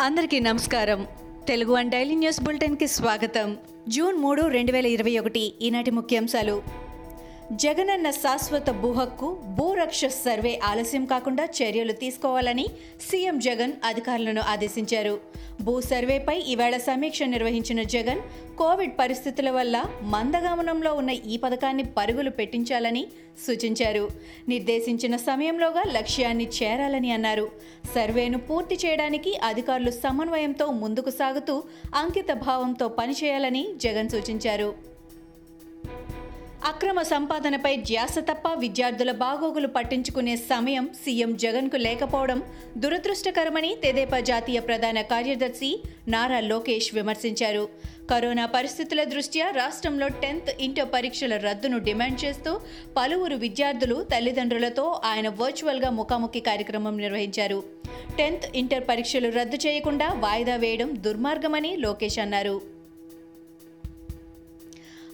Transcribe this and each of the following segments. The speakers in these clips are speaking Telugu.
అందరికీ నమస్కారం. తెలుగు వన్ డైలీ న్యూస్ బులెటిన్కి స్వాగతం. జూన్ మూడు రెండు వేల ఇరవై ఒకటి ఈనాటి ముఖ్యాంశాలు. జగనన్న శాశ్వత భూహక్కు భూరక్ష సర్వే ఆలస్యం కాకుండా చర్యలు తీసుకోవాలని సీఎం జగన్ అధికారులను ఆదేశించారు. భూ సర్వేపై ఈవేళ సమీక్ష నిర్వహించిన జగన్ కోవిడ్ పరిస్థితుల వల్ల మందగమనంలో ఉన్న ఈ పథకాన్ని పరుగులు పెట్టించాలని సూచించారు. నిర్దేశించిన సమయంలోగా లక్ష్యాన్ని చేరాలని అన్నారు. సర్వేను పూర్తి చేయడానికి అధికారులు సమన్వయంతో ముందుకు సాగుతూ అంకిత భావంతో పనిచేయాలని జగన్ సూచించారు. అక్రమ సంపాదనపై ధ్యాస తప్ప విద్యార్థుల బాగోగులు పట్టించుకునే సమయం సీఎం జగన్కు లేకపోవడం దురదృష్టకరమని తెదేపా జాతీయ ప్రధాన కార్యదర్శి నారా లోకేష్ విమర్శించారు. కరోనా పరిస్థితుల దృష్ట్యా రాష్ట్రంలో టెన్త్ ఇంటర్ పరీక్షల రద్దును డిమాండ్ చేస్తూ పలువురు విద్యార్థులు తల్లిదండ్రులతో ఆయన వర్చువల్గా ముఖాముఖి కార్యక్రమం నిర్వహించారు. టెన్త్ ఇంటర్ పరీక్షలు రద్దు చేయకుండా వాయిదా వేయడం దుర్మార్గమని లోకేష్ అన్నారు.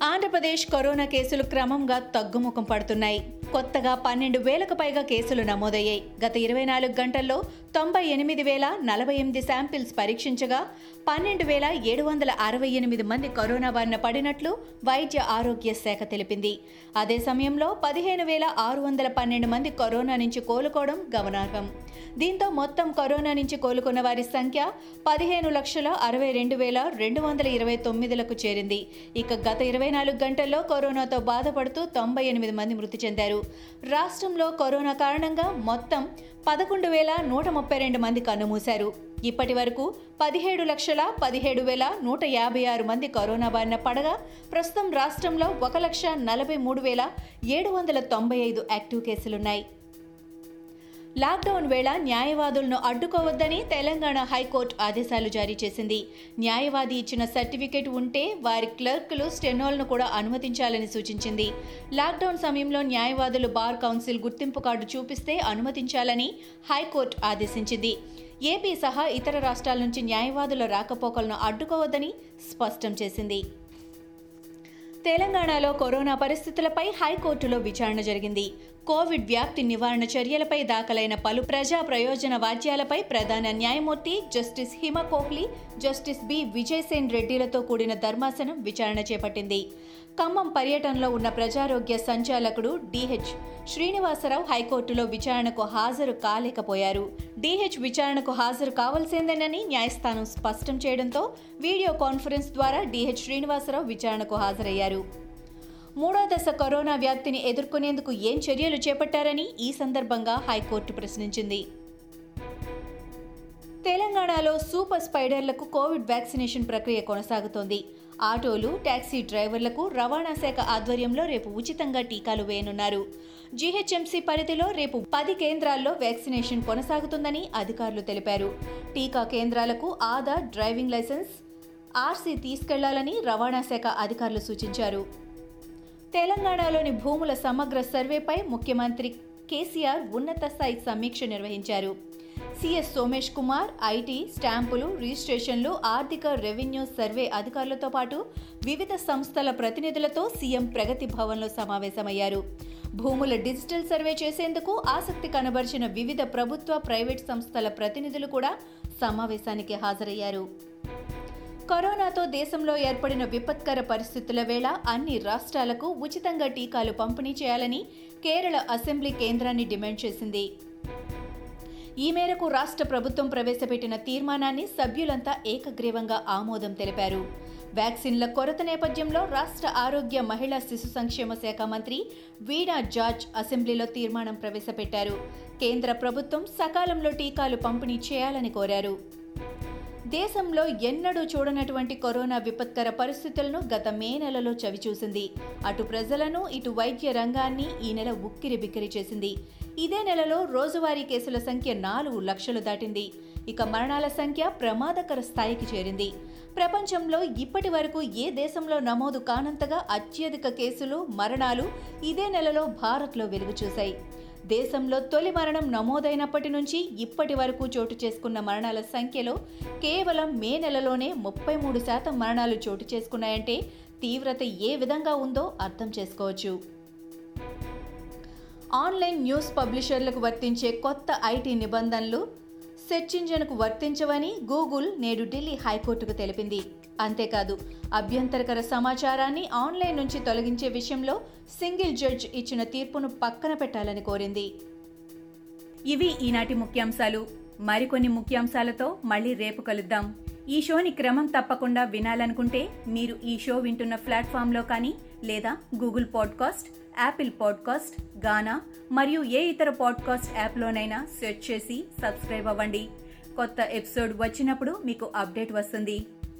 ఆంధ్రప్రదేశ్ కరోనా కేసులు క్రమంగా తగ్గుముఖం పడుతున్నాయి. కొత్తగా పన్నెండు వేలకు పైగా కేసులు నమోదయ్యాయి. గత ఇరవై నాలుగు గంటల్లో తొంభై ఎనిమిది వేల నలభై ఎనిమిది శాంపిల్స్ పరీక్షించగా పన్నెండు వేల ఏడు వందల అరవై ఎనిమిది మంది కరోనా బారిన పడినట్లు వైద్య ఆరోగ్య శాఖ తెలిపింది. అదే సమయంలో పదిహేను వేల ఆరు వందల పన్నెండు మంది కరోనా నుంచి కోలుకోవడం గమనార్హం. దీంతో మొత్తం కరోనా నుంచి కోలుకున్న వారి సంఖ్య పదిహేను లక్షల అరవై రెండు వేల రెండు వందల ఇరవై తొమ్మిదిలకు చేరింది. ఇక గత ఇరవై నాలుగు గంటల్లో కరోనాతో బాధపడుతూ తొంభై ఎనిమిది మంది మృతి చెందారు. రాష్ట్రంలో కరోనా కారణంగా మొత్తం పదకొండు వేల నూట ముప్పై రెండు మంది కన్నుమూశారు ఇప్పటి వరకు పదిహేడు లక్షల పదిహేడు వేల నూట యాభై ఆరు మంది కరోనా బారిన పడగా ప్రస్తుతం రాష్ట్రంలో ఒక లక్ష నలభై మూడు వేల ఏడు వందల తొంభై ఐదు యాక్టివ్ కేసులున్నాయి. లాక్డౌన్ వేళ న్యాయవాదులను అడ్డుకోవద్దని తెలంగాణ హైకోర్టు ఆదేశాలు జారీ చేసింది. న్యాయవాది ఇచ్చిన సర్టిఫికేట్ ఉంటే వారి క్లర్కులు స్టెనోల్ను కూడా అనుమతించాలని సూచించింది. లాక్డౌన్ సమయంలో న్యాయవాదులు బార్ కౌన్సిల్ గుర్తింపు కార్డు చూపిస్తే అనుమతించాలని హైకోర్టు ఆదేశించింది. ఏపీ సహా ఇతర రాష్ట్రాల నుంచి న్యాయవాదుల రాకపోకలను అడ్డుకోవద్దని స్పష్టం చేసింది. తెలంగాణలో కరోనా పరిస్థితులపై హైకోర్టులో విచారణ జరిగింది. కోవిడ్ వ్యాప్తి నివారణ చర్యలపై దాఖలైన పలు ప్రజా ప్రయోజన వాద్యాలపై ప్రధాన న్యాయమూర్తి justice Hima Kohli justice B Vijaysen రెడ్డిలతో కూడిన ధర్మాసనం విచారణ చేపట్టింది. ఖమ్మం పర్యటనలో ఉన్న ప్రజారోగ్య సంచాలకుడు డిహెచ్ శ్రీనివాసరావు హైకోర్టులో విచారణకు హాజరు కాలేకపోయారు. డిహెచ్ విచారణకు హాజరు కావాల్సిందేనని న్యాయస్థానం స్పష్టం చేయడంతో వీడియో కాన్ఫరెన్స్ ద్వారా డిహెచ్ శ్రీనివాసరావు విచారణకు హాజరయ్యారు. మూడో దశ కరోనా వ్యాప్తిని ఎదుర్కొనేందుకు ఏం చర్యలు చేపట్టారని ఈ సందర్భంగా హైకోర్టు ప్రశ్నించింది. తెలంగాణలో సూపర్ స్పైడర్లకు కోవిడ్ వ్యాక్సినేషన్ ప్రక్రియ కొనసాగుతోంది. ఆటోలు టాక్సీ డ్రైవర్లకు రవాణా శాఖ ఆధ్వర్యంలో రేపు ఉచితంగా టీకాలు వేయనున్నారు. జీహెచ్ఎంసీ పరిధిలో రేపు పది కేంద్రాల్లో వ్యాక్సినేషన్ కొనసాగుతుందని అధికారులు తెలిపారు. టీకా కేంద్రాలకు ఆధార్ డ్రైవింగ్ లైసెన్స్ ఆర్సీ తీసుకెళ్ళాలని రవాణా శాఖ అధికారులు సూచించారు. తెలంగాణలోని భూముల సమగ్ర సర్వేపై ముఖ్యమంత్రి కేసీఆర్ ఉన్నత స్థాయి సమీక్ష నిర్వహించారు. సిఎస్ సోమేష్ కుమార్ ఐటీ స్టాంపులు రిజిస్ట్రేషన్లు ఆర్థిక రెవెన్యూ సర్వే అధికారులతో పాటు వివిధ సంస్థల ప్రతినిధులతో సీఎం ప్రగతి భవన్లో సమావేశమయ్యారు. భూముల డిజిటల్ సర్వే చేసేందుకు ఆసక్తి కనబరిచిన వివిధ ప్రభుత్వ ప్రైవేట్ సంస్థల ప్రతినిధులు కూడా సమావేశానికి హాజరయ్యారు. కరోనాతో దేశంలో ఏర్పడిన విపత్కర పరిస్థితుల వేళ అన్ని రాష్ట్రాలకు ఉచితంగా టీకాలు పంపిణీ చేయాలని కేరళ అసెంబ్లీ కేంద్రాన్ని డిమాండ్ చేసింది. ఈ మేరకు రాష్ట్ర ప్రభుత్వం ప్రవేశపెట్టిన తీర్మానాన్ని సభ్యులంతా ఏకగ్రీవంగా ఆమోదం తెలిపారు. వ్యాక్సిన్ల కొరత నేపథ్యంలో రాష్ట్ర ఆరోగ్య మహిళా శిశు సంక్షేమ శాఖ మంత్రి వీణా జార్జ్ అసెంబ్లీలో తీర్మానం ప్రవేశపెట్టారు. కేంద్ర ప్రభుత్వం సకాలంలో టీకాలు పంపిణీ చేయాలని కోరారు. దేశంలో ఎన్నడూ చూడనటువంటి కరోనా విపత్కర పరిస్థితులను గత మే నెలలో చవిచూసింది. అటు ప్రజలను ఇటు వైద్య రంగాన్ని ఈ నెల ఉక్కిరి బిక్కిరి చేసింది. ఇదే నెలలో రోజువారీ కేసుల సంఖ్య నాలుగు లక్షలు దాటింది. ఇక మరణాల సంఖ్య ప్రమాదకర స్థాయికి చేరింది. ప్రపంచంలో ఇప్పటి వరకు ఏ దేశంలో నమోదు కానంతగా అత్యధిక కేసులు మరణాలు ఇదే నెలలో భారత్లో వెలుగు చూశాయి దేశంలో తొలి మరణం నమోదైనప్పటి నుంచి ఇప్పటి వరకు చోటు చేసుకున్న మరణాల సంఖ్యలో కేవలం మే నెలలోనే ముప్పై మూడు శాతం మరణాలు చోటు చేసుకున్నాయంటే తీవ్రత ఏ విధంగా ఉందో అర్థం చేసుకోవచ్చు. ఆన్లైన్ న్యూస్ పబ్లిషర్లకు వర్తించే కొత్త ఐటీ నిబంధనలు సెర్చ్ ఇంజన్కు వర్తించవని గూగుల్ నేడు ఢిల్లీ హైకోర్టుకు తెలిపింది. అంతేకాదు అభ్యంతరకర సమాచారాన్ని ఆన్లైన్ నుంచి తొలగించే విషయంలో సింగిల్ జడ్జ్ ఇచ్చిన తీర్పును పక్కన పెట్టాలని కోరింది. ఇవి ఈనాటి ముఖ్యాంశాలు. మరికొన్ని ముఖ్యాంశాలతో మళ్ళీ రేపు కలుద్దాం. ఈ షోని క్రమం తప్పకుండా వినాలనుకుంటే మీరు ఈ షో వింటున్న ప్లాట్ఫామ్లో కానీ లేదా Google podcast Apple podcast Gaana మరియు ఏ ఇతర పాడ్కాస్ట్ యాప్లోనైనా సెర్చ్ చేసి సబ్స్క్రైబ్ అవ్వండి. కొత్త ఎపిసోడ్ వచ్చినప్పుడు మీకు అప్డేట్ వస్తుంది.